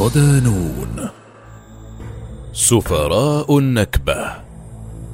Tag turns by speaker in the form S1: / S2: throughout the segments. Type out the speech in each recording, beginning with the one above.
S1: ودانون سفراء النكبة.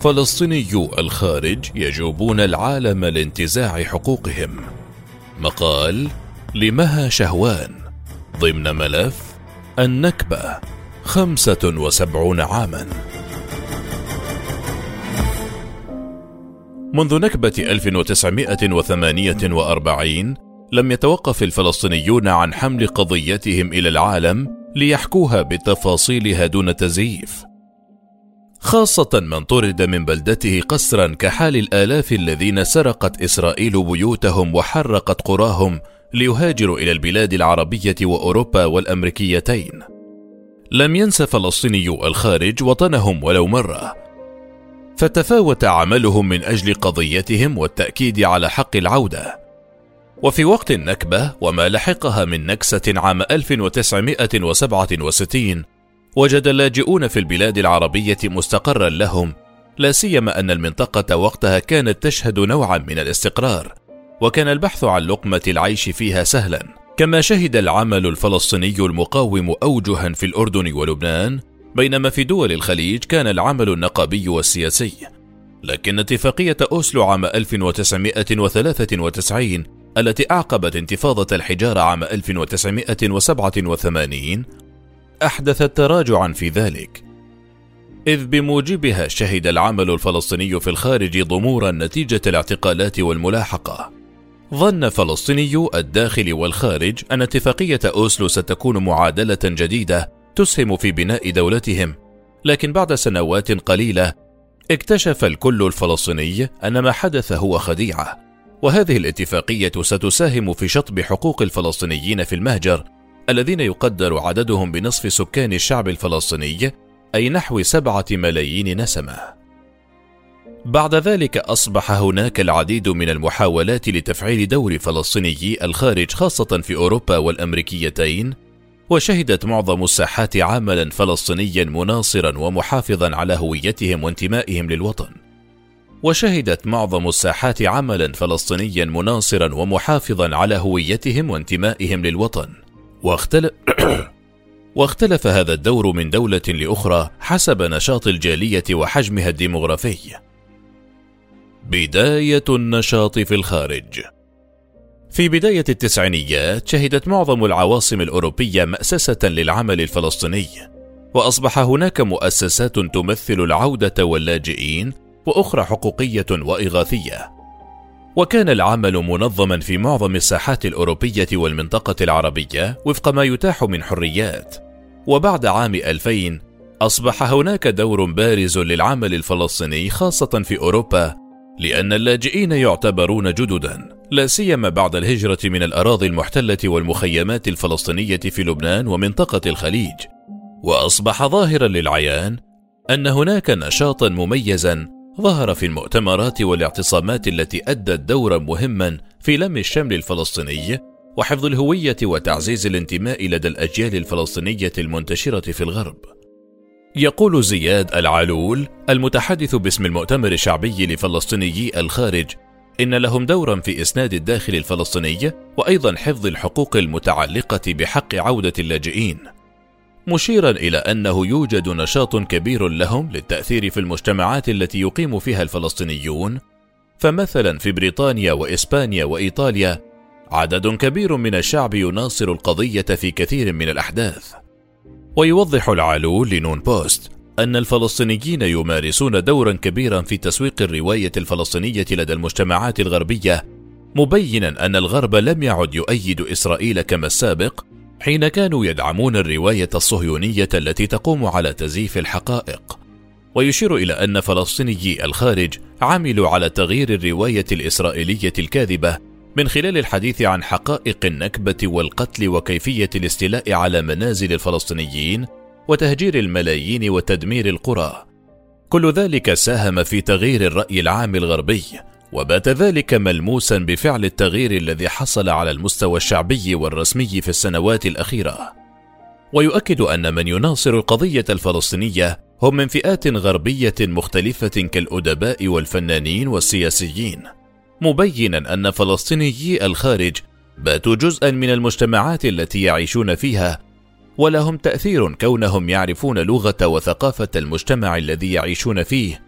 S1: فلسطينيو الخارج يجوبون العالم لانتزاع حقوقهم. مقال لمها شهوان. ضمن ملف النكبة خمسة وسبعون عاما. منذ نكبة 1948 لم يتوقف الفلسطينيون عن حمل قضيتهم إلى العالم ليحكوها بتفاصيلها دون تزييف. خاصة من طرد من بلدته قسرا كحال الآلاف الذين سرقت إسرائيل بيوتهم وحرقت قراهم ليهاجروا إلى البلاد العربية وأوروبا والأمريكيتين. لم ينس فلسطينيو الخارج وطنهم ولو مرة، فتفاوت عملهم من أجل قضيتهم والتأكيد على حق العودة وفي وقت النكبة وما لحقها من نكسة عام 1967 وجد اللاجئون في البلاد العربية مستقرا لهم لا سيما أن المنطقة وقتها كانت تشهد نوعا من الاستقرار وكان البحث عن لقمة العيش فيها سهلا. كما شهد العمل الفلسطيني المقاوم اوجها في الأردن ولبنان بينما في دول الخليج كان العمل النقابي والسياسي. لكن اتفاقية أوسلو عام 1993 التي أعقبت انتفاضة الحجارة عام 1987 أحدثت تراجعا في ذلك إذ بموجبها شهد العمل الفلسطيني في الخارج ضمورا نتيجة الاعتقالات والملاحقة. ظن فلسطينيو الداخل والخارج أن اتفاقية أوسلو ستكون معادلة جديدة تسهم في بناء دولتهم لكن بعد سنوات قليلة اكتشف الكل الفلسطيني أن ما حدث هو خديعة. وهذه الاتفاقية ستساهم في شطب حقوق الفلسطينيين في المهجر الذين يقدر عددهم بنصف سكان الشعب الفلسطيني أي نحو سبعة ملايين نسمة. بعد ذلك أصبح هناك العديد من المحاولات لتفعيل دور فلسطينيي الخارج خاصة في أوروبا والأمريكيتين وشهدت معظم الساحات عملا فلسطينيا مناصرا ومحافظا على هويتهم وانتمائهم للوطن. وشهدت معظم الساحات عملا فلسطينيا مناصرا ومحافظا على هويتهم وانتمائهم للوطن واختلف واختلف هذا الدور من دولة لأخرى حسب نشاط الجالية وحجمها الديمغرافي. بداية النشاط في الخارج في بداية التسعينيات شهدت معظم العواصم الأوروبية مأسسة للعمل الفلسطيني، وأصبح هناك مؤسسات تمثل العودة واللاجئين، وأخرى حقوقية وإغاثية. وكان العمل منظما في معظم الساحات الأوروبية والمنطقة العربية وفق ما يتاح من حريات. وبعد عام 2000 أصبح هناك دور بارز للعمل الفلسطيني خاصة في أوروبا، لأن اللاجئين يعتبرون جددا لا سيما بعد الهجرة من الأراضي المحتلة والمخيمات الفلسطينية في لبنان ومنطقة الخليج، وأصبح ظاهرا للعيان أن هناك نشاطا مميزا ظهر في المؤتمرات والاعتصامات التي أدت دورا مهما في لم الشمل الفلسطيني وحفظ الهوية وتعزيز الانتماء لدى الأجيال الفلسطينية المنتشرة في الغرب. يقول زياد العلول المتحدث باسم المؤتمر الشعبي لفلسطينيي الخارج إن لهم دورا في إسناد الداخل الفلسطيني وأيضا حفظ الحقوق المتعلقة بحق عودة اللاجئين مشيرا إلى أنه يوجد نشاط كبير لهم للتأثير في المجتمعات التي يقيم فيها الفلسطينيون فمثلا في بريطانيا وإسبانيا وإيطاليا عدد كبير من الشعب يناصر القضية في كثير من الأحداث. ويوضح العالول لنون بوست أن الفلسطينيين يمارسون دورا كبيرا في تسويق الرواية الفلسطينية لدى المجتمعات الغربية، مبينا أن الغرب لم يعد يؤيد إسرائيل كما السابق، حين كانوا يدعمون الرواية الصهيونية التي تقوم على تزييف الحقائق. ويشير إلى أن فلسطينيي الخارج عملوا على تغيير الرواية الإسرائيلية الكاذبة من خلال الحديث عن حقائق النكبة والقتل وكيفية الاستيلاء على منازل الفلسطينيين وتهجير الملايين وتدمير القرى كل ذلك ساهم في تغيير الرأي العام الغربي وبات ذلك ملموسا بفعل التغيير الذي حصل على المستوى الشعبي والرسمي في السنوات الأخيرة. ويؤكد أن من يناصر القضية الفلسطينية هم من فئات غربية مختلفة كالأدباء والفنانين والسياسيين. مبينا أن فلسطينيي الخارج باتوا جزءا من المجتمعات التي يعيشون فيها ولهم تأثير كونهم يعرفون لغة وثقافة المجتمع الذي يعيشون فيه.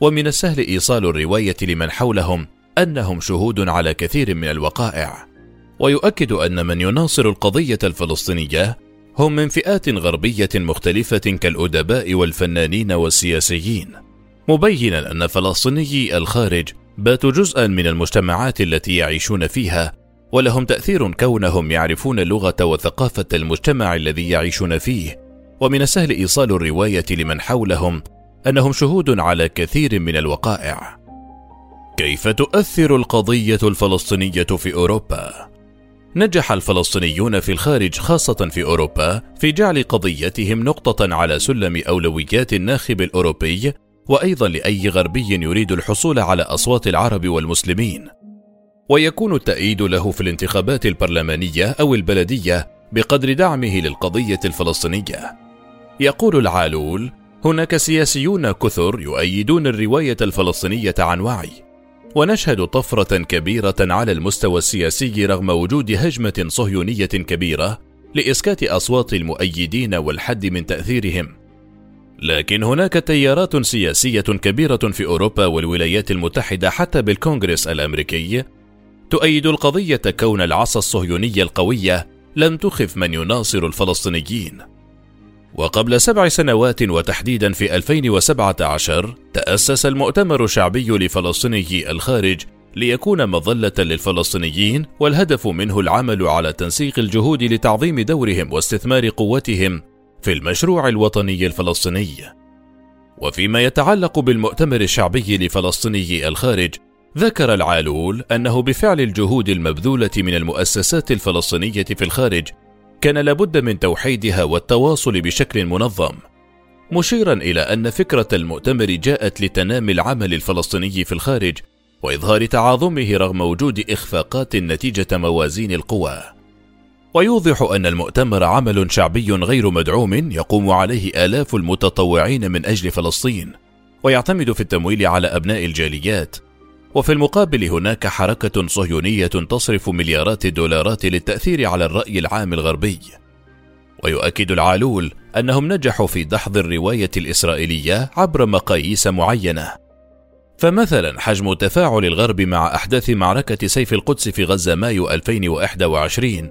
S1: ومن السهل إيصال الرواية لمن حولهم أنهم شهود على كثير من الوقائع. ويؤكد أن من يناصر القضية الفلسطينية هم من فئات غربية مختلفة كالأدباء والفنانين والسياسيين. مبينا أن فلسطينيي الخارج باتوا جزءا من المجتمعات التي يعيشون فيها ولهم تأثير كونهم يعرفون لغة وثقافة المجتمع الذي يعيشون فيه. ومن السهل إيصال الرواية لمن حولهم أنهم شهود على كثير من الوقائع. كيف تؤثر القضية الفلسطينية في أوروبا؟ نجح الفلسطينيون في الخارج خاصة في أوروبا في جعل قضيتهم نقطة على سلم أولويات الناخب الأوروبي وأيضا لأي غربي يريد الحصول على أصوات العرب والمسلمين. ويكون التأييد له في الانتخابات البرلمانية أو البلدية بقدر دعمه للقضية الفلسطينية. يقول العالول: هناك سياسيون كثر يؤيدون الرواية الفلسطينية عن وعي، ونشهد طفرة كبيرة على المستوى السياسي رغم وجود هجمة صهيونية كبيرة لإسكات أصوات المؤيدين والحد من تأثيرهم. لكن هناك تيارات سياسية كبيرة في أوروبا والولايات المتحدة حتى بالكونغرس الأمريكي تؤيد القضية كون العصا الصهيونية القوية لم تخف من يناصر الفلسطينيين. وقبل سبع سنوات وتحديدا في 2017 تأسس المؤتمر الشعبي لفلسطيني الخارج ليكون مظلة للفلسطينيين والهدف منه العمل على تنسيق الجهود لتعظيم دورهم واستثمار قوتهم في المشروع الوطني الفلسطيني. وفيما يتعلق بالمؤتمر الشعبي لفلسطيني الخارج ذكر العالول أنه بفعل الجهود المبذولة من المؤسسات الفلسطينية في الخارج كان لابد من توحيدها والتواصل بشكل منظم مشيرا إلى أن فكرة المؤتمر جاءت لتنامي العمل الفلسطيني في الخارج وإظهار تعاظمه رغم وجود إخفاقات نتيجة موازين القوى. ويوضح أن المؤتمر عمل شعبي غير مدعوم يقوم عليه آلاف المتطوعين من أجل فلسطين ويعتمد في التمويل على أبناء الجاليات وفي المقابل هناك حركة صهيونية تصرف مليارات الدولارات للتأثير على الرأي العام الغربي. ويؤكد العالول أنهم نجحوا في دحض الرواية الإسرائيلية عبر مقاييس معينة. فمثلا حجم تفاعل الغرب مع أحداث معركة سيف القدس في غزة مايو 2021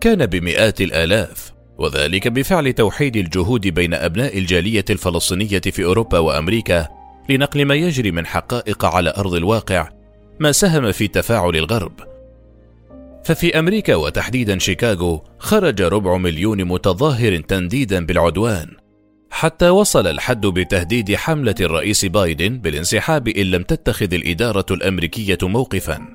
S1: كان بمئات الآلاف، وذلك بفعل توحيد الجهود بين أبناء الجالية الفلسطينية في أوروبا وأمريكا لنقل ما يجري من حقائق على أرض الواقع ما ساهم في تفاعل الغرب. ففي أمريكا وتحديدا شيكاغو خرج ربع مليون متظاهر تنديدا بالعدوان حتى وصل الحد بتهديد حملة الرئيس بايدن بالانسحاب إن لم تتخذ الإدارة الأمريكية موقفا.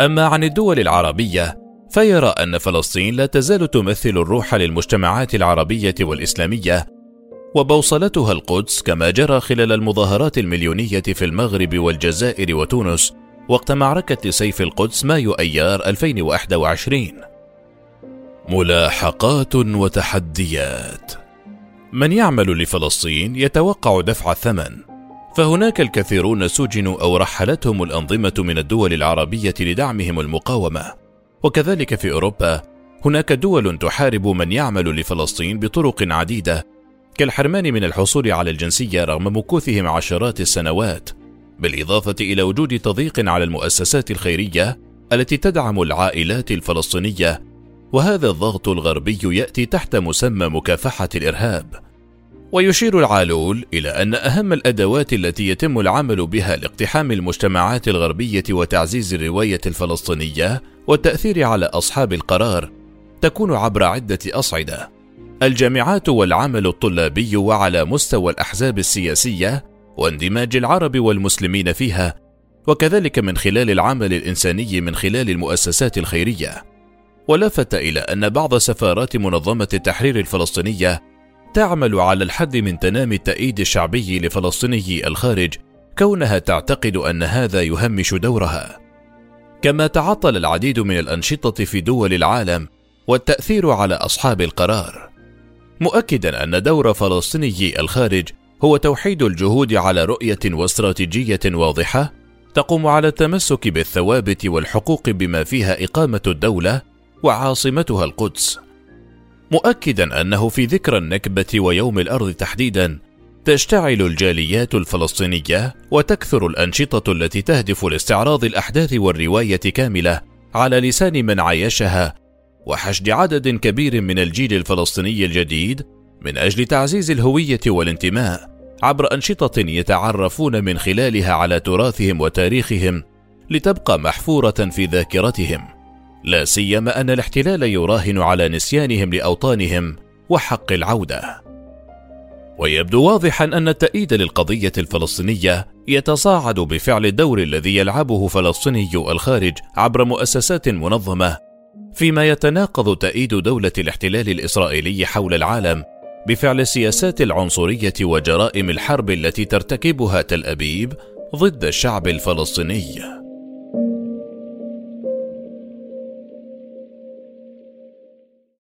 S1: أما عن الدول العربية فيرى أن فلسطين لا تزال تمثل الروح للمجتمعات العربية والإسلامية وبوصلتها القدس كما جرى خلال المظاهرات المليونية في المغرب والجزائر وتونس وقت معركة سيف القدس مايو أيار 2021 ملاحقات وتحديات. من يعمل لفلسطين يتوقع دفع الثمن فهناك الكثيرون سجنوا أو رحلتهم الأنظمة من الدول العربية لدعمهم المقاومة. وكذلك في أوروبا هناك دول تحارب من يعمل لفلسطين بطرق عديدة كالحرمان من الحصول على الجنسية رغم مكوثهم عشرات السنوات، بالإضافة إلى وجود تضييق على المؤسسات الخيرية التي تدعم العائلات الفلسطينية، وهذا الضغط الغربي يأتي تحت مسمى مكافحة الإرهاب. ويشير العالول إلى أن أهم الأدوات التي يتم العمل بها لاقتحام المجتمعات الغربية وتعزيز الرواية الفلسطينية والتأثير على أصحاب القرار تكون عبر عدة أصعدة. الجامعات والعمل الطلابي وعلى مستوى الأحزاب السياسية واندماج العرب والمسلمين فيها وكذلك من خلال العمل الإنساني من خلال المؤسسات الخيرية. ولفت إلى أن بعض سفارات منظمة التحرير الفلسطينية تعمل على الحد من تنامي التأييد الشعبي لفلسطيني الخارج كونها تعتقد أن هذا يهمش دورها. كما تعطل العديد من الأنشطة في دول العالم والتأثير على أصحاب القرار. مؤكدا أن دور فلسطيني الخارج هو توحيد الجهود على رؤية واستراتيجية واضحة تقوم على التمسك بالثوابت والحقوق بما فيها إقامة الدولة وعاصمتها القدس. مؤكدا أنه في ذكرى النكبة ويوم الأرض تحديدا تشتعل الجاليات الفلسطينية وتكثر الأنشطة التي تهدف لاستعراض الأحداث والرواية كاملة على لسان من عايشها وحشد عدد كبير من الجيل الفلسطيني الجديد من أجل تعزيز الهوية والانتماء عبر أنشطة يتعرفون من خلالها على تراثهم وتاريخهم لتبقى محفورة في ذاكرتهم. لا سيما أن الاحتلال يراهن على نسيانهم لأوطانهم وحق العودة. ويبدو واضحا أن التأييد للقضية الفلسطينية يتصاعد بفعل الدور الذي يلعبه فلسطيني الخارج عبر مؤسسات منظمة فيما يتناقض تأييد دولة الاحتلال الإسرائيلي حول العالم بفعل السياسات العنصرية وجرائم الحرب التي ترتكبها تل أبيب ضد الشعب الفلسطيني.